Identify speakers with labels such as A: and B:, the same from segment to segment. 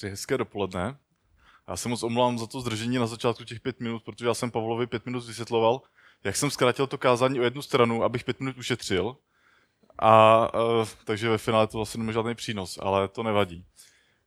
A: Přeji hezké dopoledne. Já se moc omlouvám za to zdržení na začátku těch pět minut, protože já jsem Pavlovi pět minut vysvětloval, jak jsem zkrátil to kázání o jednu stranu, abych pět minut ušetřil. A uh, takže ve finále to vlastně nemá žádný přínos, ale to nevadí.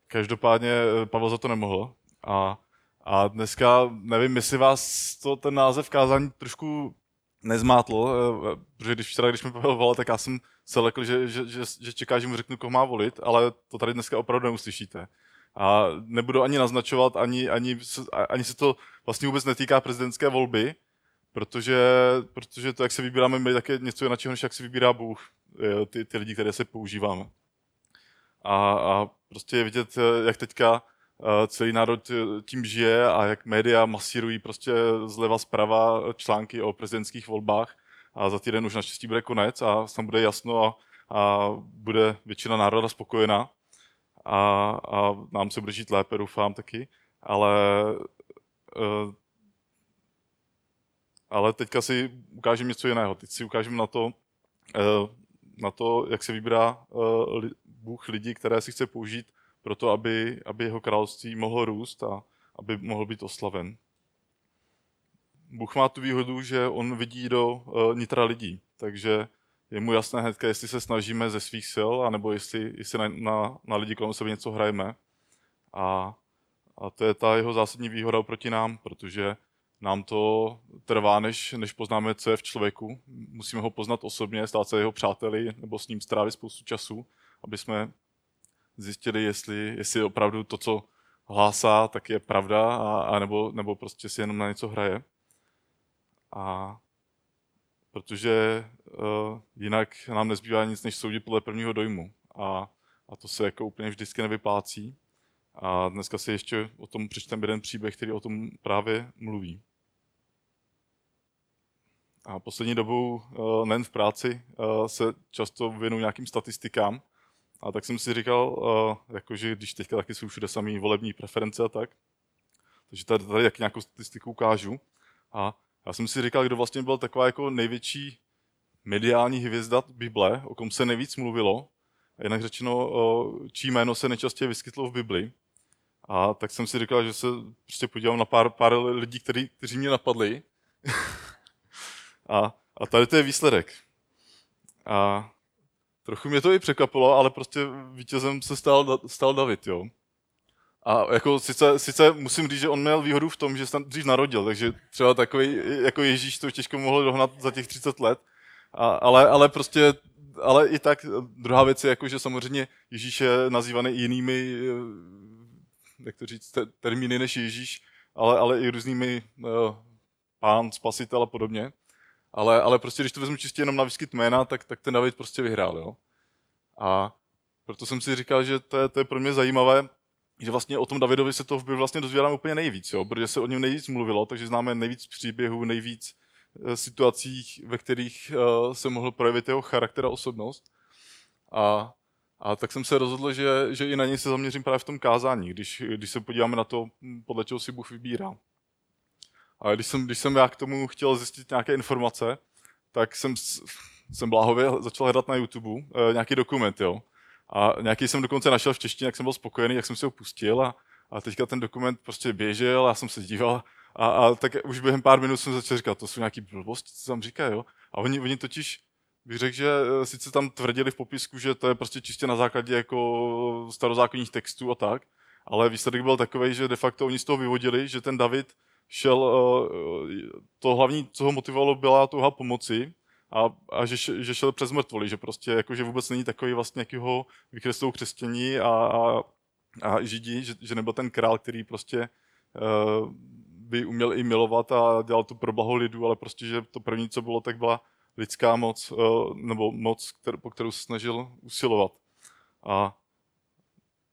A: Každopádně e, Pavel za to nemohl. A, a dneska nevím, jestli vás to, ten název kázání trošku nezmátl, e, protože když včera, když mi Pavel volal, tak já jsem se lekl, že, že, že, že čeká, že mu řeknu, koho má volit, ale to tady dneska opravdu neuslyšíte. A nebudu ani naznačovat, ani, ani, ani se to vlastně vůbec netýká prezidentské volby, protože, protože to, jak se vybíráme my, tak je něco jiného, než jak se vybírá Bůh, ty, ty lidi, které se používáme. A, a prostě je vidět, jak teďka celý národ tím žije a jak média masírují prostě zleva zprava články o prezidentských volbách a za týden už naštěstí bude konec a tam bude jasno a, a bude většina národa spokojená a, a nám se bude žít lépe, doufám taky, ale uh, ale teďka si ukážeme něco jiného. Teď si ukážeme na to, uh, na to, jak se vybírá uh, Bůh lidí, které si chce použít pro to, aby, aby jeho království mohlo růst a aby mohl být oslaven. Bůh má tu výhodu, že on vidí do uh, nitra lidí, takže je mu jasné hnedka, jestli se snažíme ze svých sil, anebo jestli, jestli na, na, na lidi kolem sebe něco hrajeme. A, a to je ta jeho zásadní výhoda proti nám, protože nám to trvá, než, než poznáme, co je v člověku. Musíme ho poznat osobně, stát se jeho přáteli nebo s ním strávit spoustu času, aby jsme zjistili, jestli, jestli opravdu to, co hlásá, tak je pravda, a, a nebo, nebo prostě si jenom na něco hraje. A protože uh, jinak nám nezbývá nic, než soudit podle prvního dojmu. A, a to se jako úplně vždycky nevyplácí. A dneska si ještě o tom přečtem jeden příběh, který o tom právě mluví. A poslední dobou, uh, nejen v práci, uh, se často věnu nějakým statistikám. A tak jsem si říkal, uh, jakože když teďka taky jsou všude samý volební preference a tak, takže tady, tady jak nějakou statistiku ukážu. A já jsem si říkal, kdo vlastně byl taková jako největší mediální hvězda Bible, o kom se nejvíc mluvilo, a jinak řečeno, čí jméno se nejčastěji vyskytlo v Bibli. A tak jsem si říkal, že se prostě podívám na pár, pár lidí, který, kteří mě napadli. a, a tady to je výsledek. A trochu mě to i překvapilo, ale prostě vítězem se stal, stal David, jo. A jako sice, sice musím říct, že on měl výhodu v tom, že se dřív narodil, takže třeba takový jako Ježíš to těžko mohl dohnat za těch 30 let, a, ale, ale prostě, ale i tak druhá věc je jako, že samozřejmě Ježíš je nazývaný jinými, eh, jak to říct, termíny než Ježíš, ale, ale i různými uh, pán, spasitel a podobně. Ale, ale prostě, když to vezmu čistě jenom na výskyt jména, tak, tak ten David prostě vyhrál, jo. A proto jsem si říkal, že to je, to je pro mě zajímavé, že vlastně o tom Davidovi se to vlastně dozvídáme úplně nejvíc, jo, protože se o něm nejvíc mluvilo, takže známe nejvíc příběhů, nejvíc uh, situací, ve kterých uh, se mohl projevit jeho charakter a osobnost. A, a tak jsem se rozhodl, že, že i na něj se zaměřím právě v tom kázání, když, když se podíváme na to, podle čeho si Bůh vybírá. A když jsem, když jsem já k tomu chtěl zjistit nějaké informace, tak jsem, jsem bláhově začal hledat na YouTube uh, nějaký dokument, jo a nějaký jsem dokonce našel v češtině, jak jsem byl spokojený, jak jsem si ho pustil a, a teďka ten dokument prostě běžel, já jsem se díval a, a tak už během pár minut jsem začal říkat, to jsou nějaký blbosti, co tam říká, jo. A oni, oni totiž, bych řekl, že eh, sice tam tvrdili v popisku, že to je prostě čistě na základě jako starozákonních textů a tak, ale výsledek byl takový, že de facto oni z toho vyvodili, že ten David šel, eh, to hlavní, co ho motivovalo, byla touha pomoci, a, a že, že šel přes mrtvoli, že prostě jako, že vůbec není takový vlastně jakýho vykreslou křesťaní a, a, a židí, že, že nebyl ten král, který prostě uh, by uměl i milovat a dělal to pro blaho lidu, ale prostě, že to první, co bylo, tak byla lidská moc, uh, nebo moc, kter, po kterou se snažil usilovat. A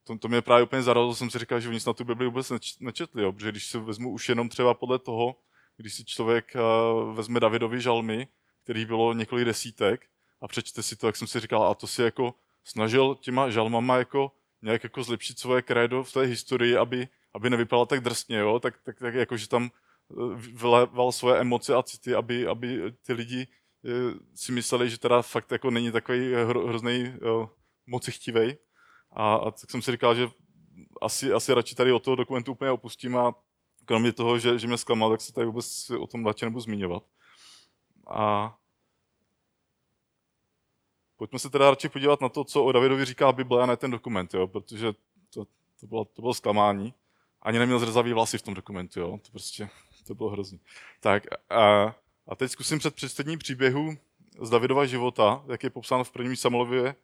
A: to, to mě právě úplně zarazilo, jsem si říkal, že oni snad tu Bibli vůbec nečetli, jo? protože když se vezmu už jenom třeba podle toho, když si člověk uh, vezme Davidovi žalmy, který bylo několik desítek a přečte si to, jak jsem si říkal, a to si jako snažil těma žalmama jako nějak jako zlepšit svoje krédo v té historii, aby, aby nevypadalo tak drsně, jo? Tak, tak, tak jako, že tam eh, vyléval svoje emoce a city, aby, aby ty lidi eh, si mysleli, že teda fakt jako není takový hro, hrozný mocichtivej. A, a tak jsem si říkal, že asi, asi radši tady od toho dokumentu úplně opustím a kromě toho, že, že mě zklamal, tak se tady vůbec o tom radši nebudu zmiňovat. A pojďme se teda radši podívat na to, co o Davidovi říká Bible a ne ten dokument, jo? protože to, to, bylo, to bylo zklamání. Ani neměl zrezavý vlasy v tom dokumentu, jo? to prostě to bylo hrozný. Tak a, a teď zkusím před představení příběhu z Davidova života, jak je popsán v prvním Samuelově,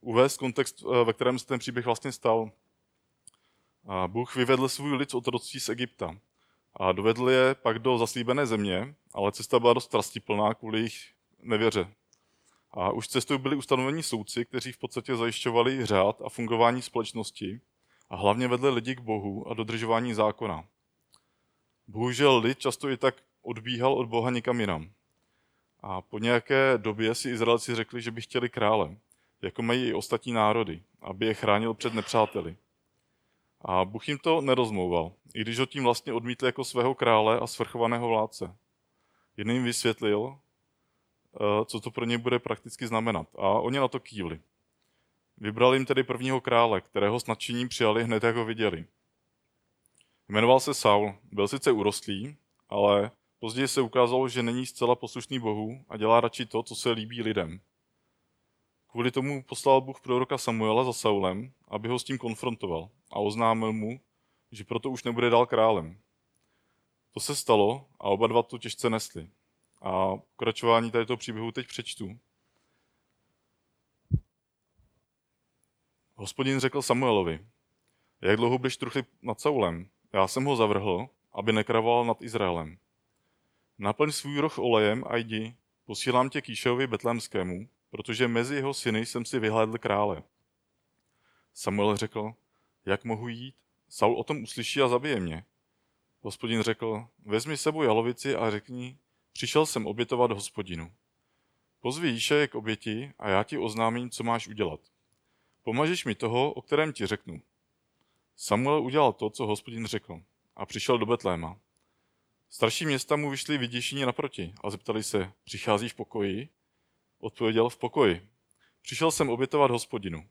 A: uvést kontext, eh, ve kterém se ten příběh vlastně stal. A Bůh vyvedl svůj lid z otroctví z Egypta a dovedl je pak do zaslíbené země, ale cesta byla dost trastiplná kvůli jejich nevěře. A už cestou byli ustanovení soudci, kteří v podstatě zajišťovali řád a fungování společnosti a hlavně vedli lidi k Bohu a dodržování zákona. Bohužel lid často i tak odbíhal od Boha někam jinam. A po nějaké době si Izraelci řekli, že by chtěli krále, jako mají i ostatní národy, aby je chránil před nepřáteli. A Bůh jim to nerozmouval, i když ho tím vlastně odmítli jako svého krále a svrchovaného vládce. Jen vysvětlil, co to pro ně bude prakticky znamenat. A oni na to kývli. Vybral jim tedy prvního krále, kterého s nadšením přijali hned, jak ho viděli. Jmenoval se Saul, byl sice urostlý, ale později se ukázalo, že není zcela poslušný Bohu a dělá radši to, co se líbí lidem. Kvůli tomu poslal Bůh proroka Samuela za Saulem, aby ho s tím konfrontoval a oznámil mu, že proto už nebude dál králem. To se stalo a oba dva to těžce nesli. A pokračování tohoto příběhu teď přečtu. Hospodin řekl Samuelovi, jak dlouho budeš truchli nad Saulem? Já jsem ho zavrhl, aby nekravoval nad Izraelem. Naplň svůj roh olejem a jdi, posílám tě k Jíšovi betlémskému, protože mezi jeho syny jsem si vyhlédl krále. Samuel řekl, jak mohu jít? Saul o tom uslyší a zabije mě. Hospodin řekl, vezmi sebou jalovici a řekni, přišel jsem obětovat hospodinu. Pozvi Jíše k oběti a já ti oznámím, co máš udělat. Pomažeš mi toho, o kterém ti řeknu. Samuel udělal to, co hospodin řekl a přišel do Betléma. Starší města mu vyšli vyděšení naproti a zeptali se, přichází v pokoji? Odpověděl v pokoji. Přišel jsem obětovat hospodinu.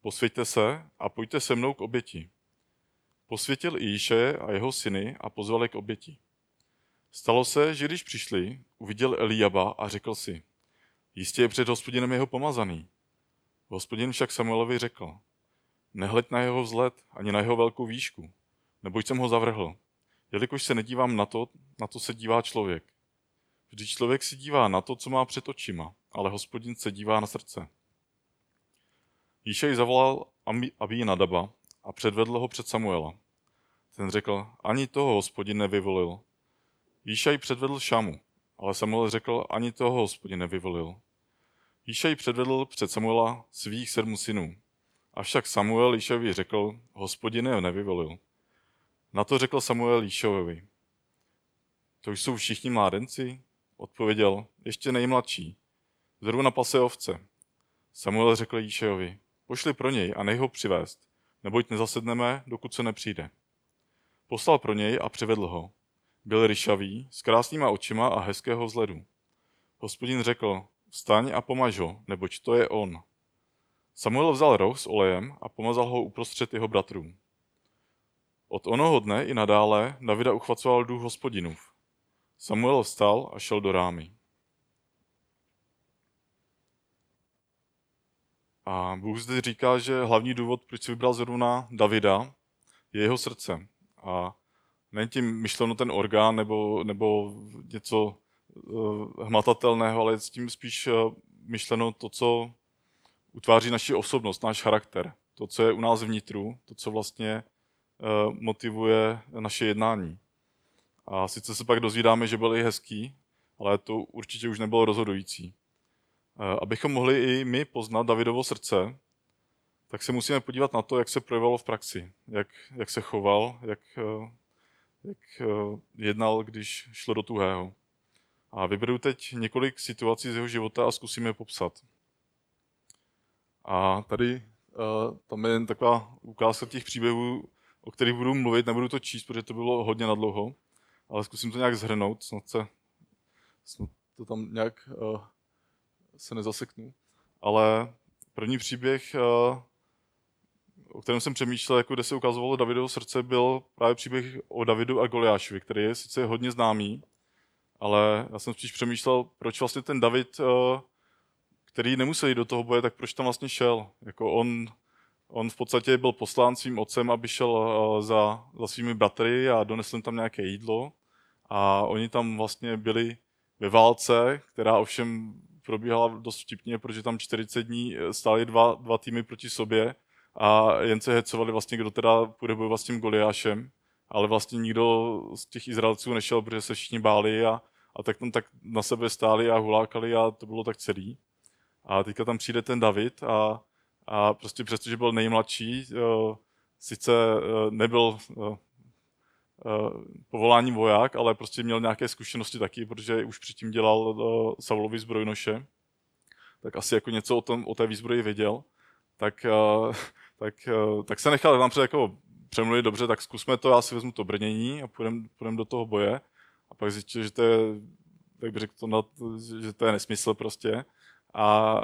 A: Posvěďte se a pojďte se mnou k oběti. Posvětil i Jíše a jeho syny a pozval je k oběti. Stalo se, že když přišli, uviděl Eliaba a řekl si, jistě je před hospodinem jeho pomazaný. Hospodin však Samuelovi řekl, nehleď na jeho vzhled ani na jeho velkou výšku, neboť jsem ho zavrhl. Jelikož se nedívám na to, na to se dívá člověk. Vždyť člověk si dívá na to, co má před očima, ale hospodin se dívá na srdce. Jíšej zavolal Abí Nadaba a předvedl ho před Samuela. Ten řekl, ani toho hospodin nevyvolil. Jíšaj předvedl Šamu, ale Samuel řekl, ani toho hospodin nevyvolil. Jíšaj předvedl před Samuela svých sedm synů. Avšak Samuel Jíšovi řekl, hospodine nevyvolil. Na to řekl Samuel Jíšovi, to jsou všichni mládenci? Odpověděl, ještě nejmladší. Zrovna pase ovce. Samuel řekl Jíšejovi, pošli pro něj a nech ho přivést, neboť nezasedneme, dokud se nepřijde. Poslal pro něj a přivedl ho. Byl ryšavý, s krásnýma očima a hezkého vzhledu. Hospodin řekl, vstaň a pomaž ho, neboť to je on. Samuel vzal roh s olejem a pomazal ho uprostřed jeho bratrů. Od onoho dne i nadále Davida uchvacoval duch hospodinův. Samuel vstal a šel do rámy. A Bůh zde říká, že hlavní důvod, proč si vybral zrovna Davida, je jeho srdce. A není tím myšleno ten orgán nebo, nebo něco uh, hmatatelného, ale s tím spíš uh, myšleno to, co utváří naši osobnost, náš charakter. To, co je u nás vnitru, to, co vlastně uh, motivuje naše jednání. A sice se pak dozvídáme, že byl i hezký, ale to určitě už nebylo rozhodující. Abychom mohli i my poznat Davidovo srdce, tak se musíme podívat na to, jak se projevalo v praxi, jak, jak se choval, jak, jak eh, jednal, když šlo do tuhého. A vyberu teď několik situací z jeho života a zkusíme je popsat. A tady tam je jen taková ukázka těch příběhů, o kterých budu mluvit, nebudu to číst, protože to bylo hodně nadlouho, ale zkusím to nějak zhrnout, snad se snad to tam nějak se nezaseknu. Ale první příběh, eh, o kterém jsem přemýšlel, jako kde se ukazovalo Davidovo srdce, byl právě příběh o Davidu a Goliášovi, který je sice hodně známý, ale já jsem spíš přemýšlel, proč vlastně ten David, eh, který nemusel jít do toho boje, tak proč tam vlastně šel. Jako on, on v podstatě byl poslán svým otcem, aby šel eh, za, za svými bratry a donesl tam nějaké jídlo. A oni tam vlastně byli ve válce, která ovšem probíhala dost vtipně, protože tam 40 dní stály dva, dva týmy proti sobě a jen se hecovali vlastně, kdo teda půjde bojovat s tím Goliášem, ale vlastně nikdo z těch Izraelců nešel, protože se všichni báli a, a tak tam tak na sebe stáli a hulákali a to bylo tak celý. A teďka tam přijde ten David a, a prostě přesto, že byl nejmladší, uh, sice uh, nebyl uh, povolání voják, ale prostě měl nějaké zkušenosti taky, protože už předtím dělal Saulovi zbrojnoše, tak asi jako něco o, tom, o té výzbroji věděl. Tak, tak, tak se nechal tam před jako přemluvit dobře, tak zkusme to, já si vezmu to brnění a půjdeme půjdem do toho boje. A pak zjistil, že to je, tak bych řekl to, že to je nesmysl prostě. A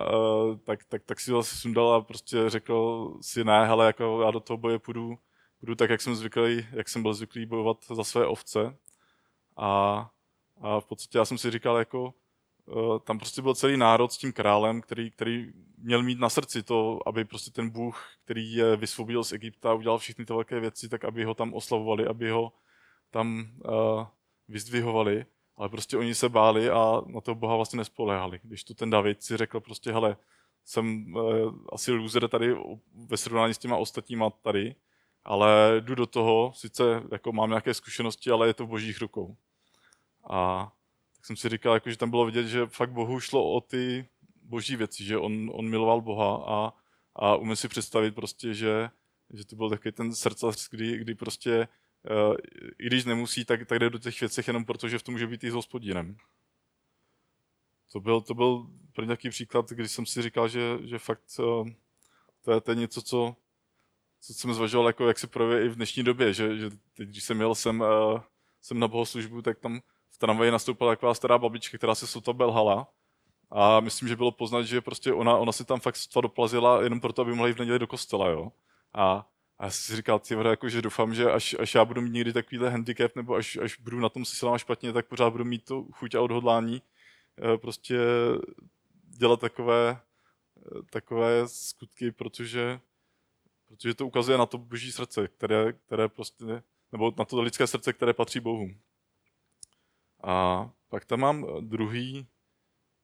A: tak, tak, tak si to asi sundal a prostě řekl si ne, hele, jako já do toho boje půjdu, půjdu tak, jak jsem zvyklý, jak jsem byl zvyklý bojovat za své ovce. A, a v podstatě já jsem si říkal, jako Eh, tam prostě byl celý národ s tím králem, který, který měl mít na srdci to, aby prostě ten Bůh, který je vysvobodil z Egypta, udělal všechny ty velké věci, tak aby ho tam oslavovali, aby ho tam uh, vyzdvihovali, ale prostě oni se báli a na toho Boha vlastně nespoléhali. Když tu ten David si řekl prostě, hele, jsem uh, asi loser tady ve srovnání s těma ostatníma tady, ale jdu do toho, sice jako mám nějaké zkušenosti, ale je to v božích rukou. A tak jsem si říkal, jako, že tam bylo vidět, že fakt Bohu šlo o ty boží věci, že on, on miloval Boha a, a umím si představit prostě, že, že to byl takový ten srdcař, kdy, kdy prostě uh, i když nemusí, tak, tak jde do těch věcech jenom proto, že v tom může být i s hospodinem. To byl, to byl pro nějaký příklad, kdy jsem si říkal, že, že fakt uh, to, je, to je něco, co, co jsem zvažoval, jako jak se projeví i v dnešní době, že, že teď, když jsem jel sem, uh, sem na bohoslužbu, tak tam tramvaji nastoupila taková stará babička, která se sotva belhala. A myslím, že bylo poznat, že prostě ona, ona si tam fakt sotva doplazila jenom proto, aby mohla jít v neděli do kostela, jo. A, a já jsem si říkal, ty jako, že doufám, že až, až já budu mít někdy takovýhle handicap, nebo až, až budu na tom silám špatně, tak pořád budu mít to chuť a odhodlání eh, prostě dělat takové, eh, takové skutky, protože, protože to ukazuje na to boží srdce, které, které prostě, nebo na to lidské srdce, které patří Bohu. A pak tam mám druhý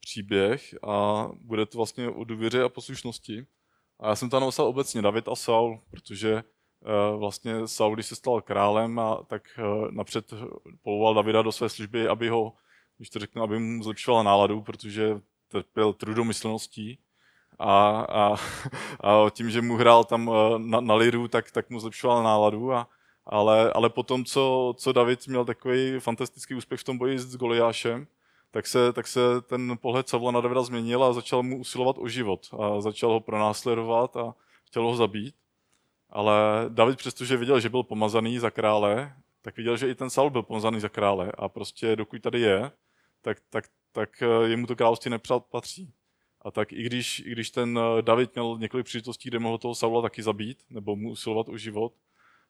A: příběh a bude to vlastně o důvěře a poslušnosti. A já jsem tam napsal obecně David a Saul, protože uh, vlastně Saul, když se stal králem, a tak uh, napřed poloval Davida do své služby, aby ho, když to řeknu, aby mu zlepšovala náladu, protože trpěl trudomyslností a, a, a tím, že mu hrál tam na, na liru, tak, tak mu zlepšoval náladu a, ale, ale potom, co, co David měl takový fantastický úspěch v tom boji s Goliášem, tak se, tak se ten pohled Savla na Davida změnil a začal mu usilovat o život a začal ho pronásledovat a chtěl ho zabít. Ale David, přestože viděl, že byl pomazaný za krále, tak viděl, že i ten Saul byl pomazaný za krále a prostě dokud tady je, tak, tak, tak jemu to království nepatří. A tak i když, i když ten David měl několik příležitostí, kde mohl toho Saula taky zabít, nebo mu usilovat o život,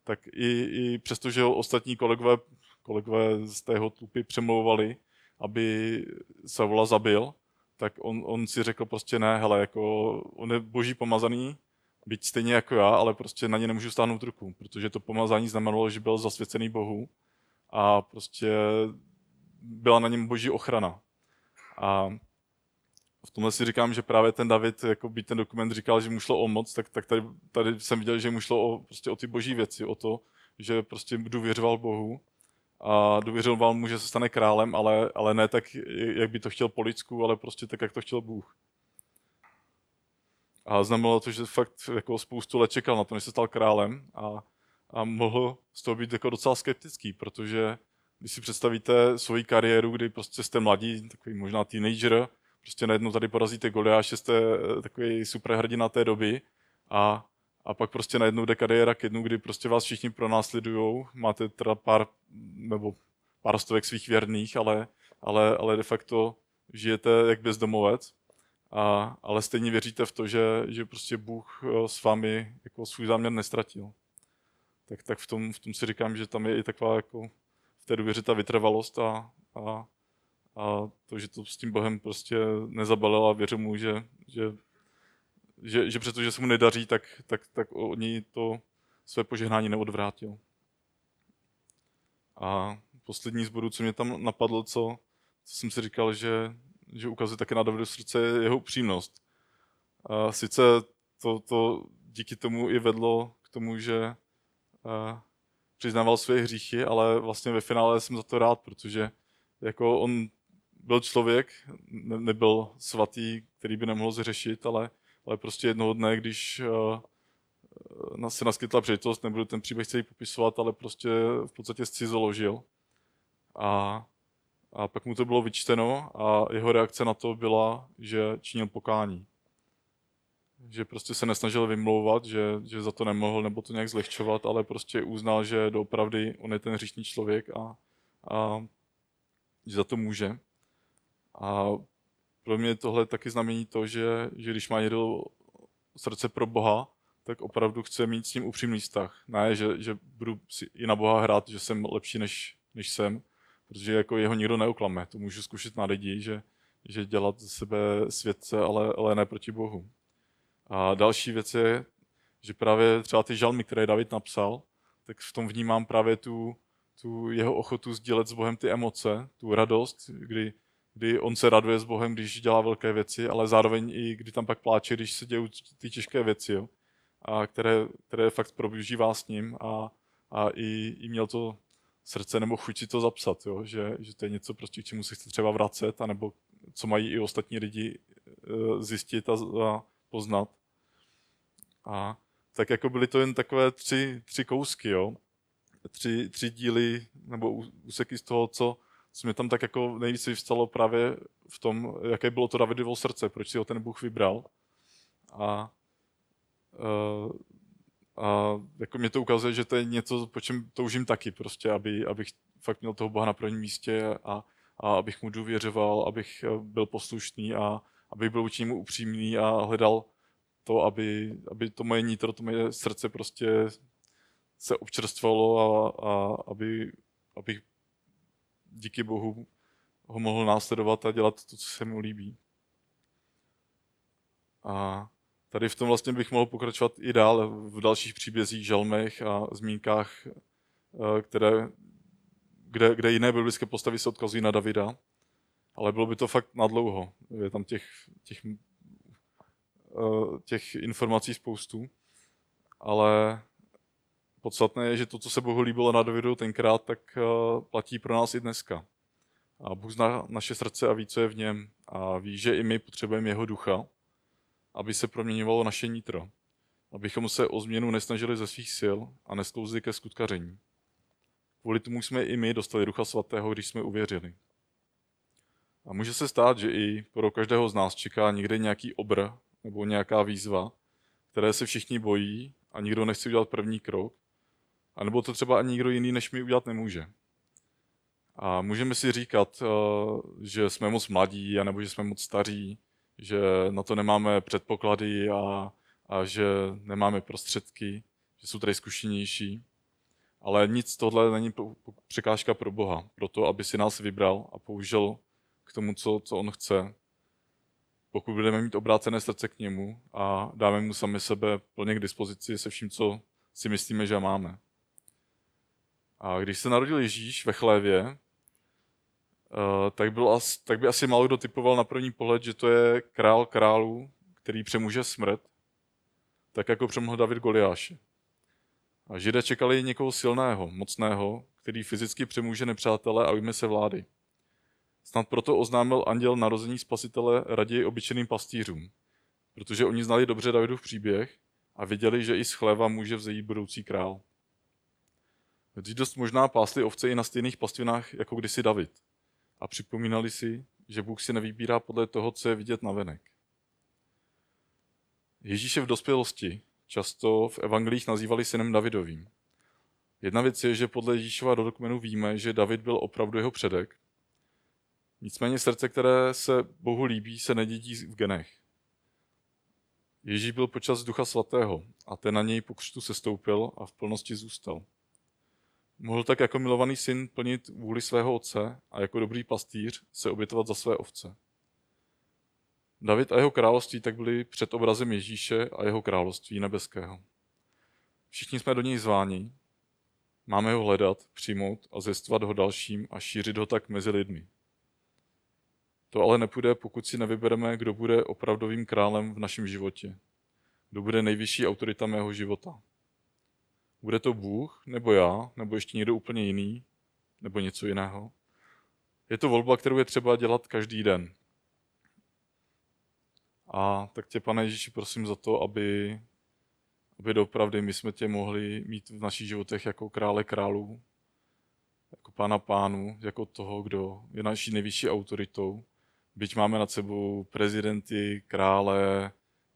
A: tak i, i přesto, že ostatní kolegové, kolegové z tého tlupy přemlouvali, aby Saula zabil, tak on, on si řekl prostě ne, hele, jako on je boží pomazaný, byť stejně jako já, ale prostě na ně nemůžu stáhnout ruku, protože to pomazání znamenalo, že byl zasvěcený Bohu a prostě byla na něm boží ochrana. A v tomhle si říkám, že právě ten David, jako by ten dokument říkal, že mu šlo o moc, tak, tak tady, tady jsem viděl, že mu šlo o, prostě o ty boží věci, o to, že prostě důvěřoval Bohu a důvěřoval mu, že se stane králem, ale, ale ne tak, jak by to chtěl po lidsku, ale prostě tak, jak to chtěl Bůh. A znamenalo to, že fakt jako spoustu let čekal na to, než se stal králem a, a mohl z toho být jako docela skeptický, protože když si představíte svoji kariéru, kdy prostě jste mladí, takový možná teenager, prostě najednou tady porazíte Goliáše, jste eh, takový super hrdina té doby. A, a pak prostě najednou jde kariéra k jednu, kdy prostě vás všichni pronásledují, máte teda pár, nebo pár stovek svých věrných, ale, ale, ale de facto žijete jak bezdomovec. A, ale stejně věříte v to, že, že prostě Bůh eh, s vámi jako svůj záměr nestratil. Tak, tak v, tom, v tom si říkám, že tam je i taková jako v té důvěře ta vytrvalost a, a, a to, že to s tím Bohem prostě nezabalil a věřím mu, že, že, že, že přestože se mu nedaří, tak, tak, tak od něj to své požehnání neodvrátil. A poslední z bodů, co mě tam napadlo, co, co jsem si říkal, že, že ukazuje také na Davidu srdce, je jeho upřímnost. A sice to, to díky tomu i vedlo k tomu, že přiznával své hříchy, ale vlastně ve finále jsem za to rád, protože jako on byl člověk, ne, nebyl svatý, který by nemohl zřešit, ale, ale prostě jednoho dne, když uh, se naskytla příležitost, nebudu ten příběh celý popisovat, ale prostě v podstatě zcizoložil. A, a pak mu to bylo vyčteno a jeho reakce na to byla, že činil pokání. Že prostě se nesnažil vymlouvat, že, že za to nemohl nebo to nějak zlehčovat, ale prostě uznal, že doopravdy on je ten hříšný člověk a, a že za to může. A pro mě tohle taky znamení to, že, že když má někdo srdce pro Boha, tak opravdu chce mít s ním upřímný vztah. Ne, že, že budu si i na Boha hrát, že jsem lepší než, než jsem, protože jako jeho nikdo neuklame. To můžu zkusit na lidi, že, že dělat ze sebe světce, ale, ale ne proti Bohu. A další věc je, že právě třeba ty žalmy, které David napsal, tak v tom vnímám právě tu, tu jeho ochotu sdílet s Bohem ty emoce, tu radost, kdy, kdy on se raduje s Bohem, když dělá velké věci, ale zároveň i kdy tam pak pláče, když se dějí ty těžké věci, jo, a které, které fakt prožívá s ním a, a i, i měl to srdce nebo chuť si to zapsat, jo? Že, že to je něco, prostě, k čemu se chce třeba vracet, anebo co mají i ostatní lidi eh, zjistit a, a poznat. A tak jako byly to jen takové tři, tři kousky, jo? Tři, tři díly nebo úseky z toho, co, co mě tam tak jako nejvíc vyvstalo právě v tom, jaké bylo to Davidovo srdce, proč si ho ten Bůh vybral. A uh, a jako mě to ukazuje, že to je něco, po čem toužím taky, prostě, aby, abych fakt měl toho Boha na prvním místě a, a abych mu důvěřoval, abych eh, byl poslušný a abych byl němu upřímný a hledal to, aby, aby to moje nitro, to moje srdce prostě se občerstvalo a, a aby, abych díky Bohu ho mohl následovat a dělat to, co se mu líbí. A tady v tom vlastně bych mohl pokračovat i dál v dalších příbězích, žalmech a zmínkách, eh, které, kde, kde jiné biblické postavy se odkazují na Davida. Ale bylo by to fakt nadlouho. Je tam těch, těch, eh, těch informací spoustu. Ale podstatné je, že to, co se Bohu líbilo na Davidu tenkrát, tak eh, platí pro nás i dneska. A Bůh zná naše srdce a ví, co je v něm. A ví, že i my potřebujeme jeho ducha aby se proměňovalo naše nitro, abychom se o změnu nesnažili ze svých sil a nesklouzli ke skutkaření. Kvůli tomu jsme i my dostali Ducha Svatého, když jsme uvěřili. A může se stát, že i pro každého z nás čeká někde nějaký obr nebo nějaká výzva, které se všichni bojí a nikdo nechce udělat první krok, a nebo to třeba ani nikdo jiný než my udělat nemůže. A můžeme si říkat, eh, že jsme moc mladí, nebo že jsme moc staří, že na to nemáme předpoklady a, a že nemáme prostředky, že jsou tady zkušenější. Ale nic tohle není překážka pro Boha, pro to, aby si nás vybral a použil k tomu, co, co on chce. Pokud budeme mít obrácené srdce k němu a dáme mu sami sebe plně k dispozici se vším, co si myslíme, že máme. A když se narodil Ježíš ve chlévě, Eh, tak, byl, tak by asi málo kdo typoval na první pohled, že to je král králů, který přemůže smrt, tak jako přemohl David Goliáše. A židé čekali někoho silného, mocného, který fyzicky přemůže nepřátele a ujme se vlády. Snad proto oznámil anděl narození spasitele raději obyčejným pastýřům, protože oni znali dobře Davidův příběh a viděli, že i z chléva může vzejít budoucí král. Vždyť dost možná pásli ovce i na stejných pastvinách jako kdysi David – a připomínali si, že Bůh si nevybírá podle toho, co je vidět na venek. Ježíše v dospělosti často v evangelích nazývali synem Davidovým. Jedna věc je, že podle Ježíšova rodokmenu víme, že David byl opravdu jeho předek, Nicméně srdce, které se Bohu líbí, se nedědí v genech. Ježíš byl počas Ducha Svatého a ten na něj po křtu sestoupil a v plnosti zůstal. Mohl tak jako milovaný syn plnit vůli svého otce a jako dobrý pastýř se obětovat za své ovce. David a jeho království tak byli před obrazem Ježíše a jeho království nebeského. Všichni jsme do něj zváni, máme ho hledat, přijmout a zjistovat ho dalším a šířit ho tak mezi lidmi. To ale nepůjde, pokud si nevybereme, kdo bude opravdovým králem v našem životě. Kdo bude nejvyšší autorita mého života. Bude to Bůh, nebo já, nebo ještě někdo úplně jiný, nebo něco jiného. Je to volba, kterou je třeba dělat každý den. A tak tě, pane Ježíši, prosím za to, aby, aby doopravdy my jsme tě mohli mít v našich životech jako krále králů, jako pána pánů, jako toho, kdo je naší nejvyšší autoritou. Byť máme nad sebou prezidenty, krále,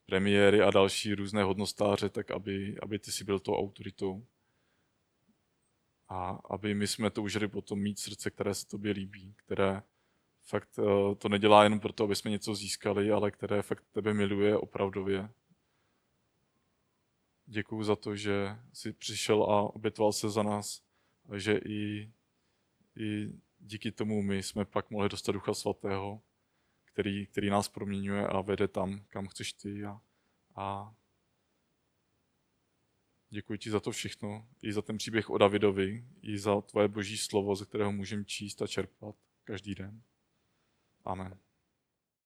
A: premiéry a další různé hodnostáře, tak aby, aby ty si byl tou autoritou. A aby my jsme toužili potom mít srdce, které se tobě líbí, které fakt eh, to nedělá jenom proto, aby jsme něco získali, ale které fakt tebe miluje opravdově. Děkuji za to, že jsi přišel a obětoval se za nás, že i, i díky tomu my jsme pak mohli dostat Ducha Svatého, který, který nás proměňuje a vede tam, kam chceš ty. A, a děkuji ti za to všechno, i za ten příběh o Davidovi, i za tvoje boží slovo, ze kterého můžeme číst a čerpat každý den. Amen.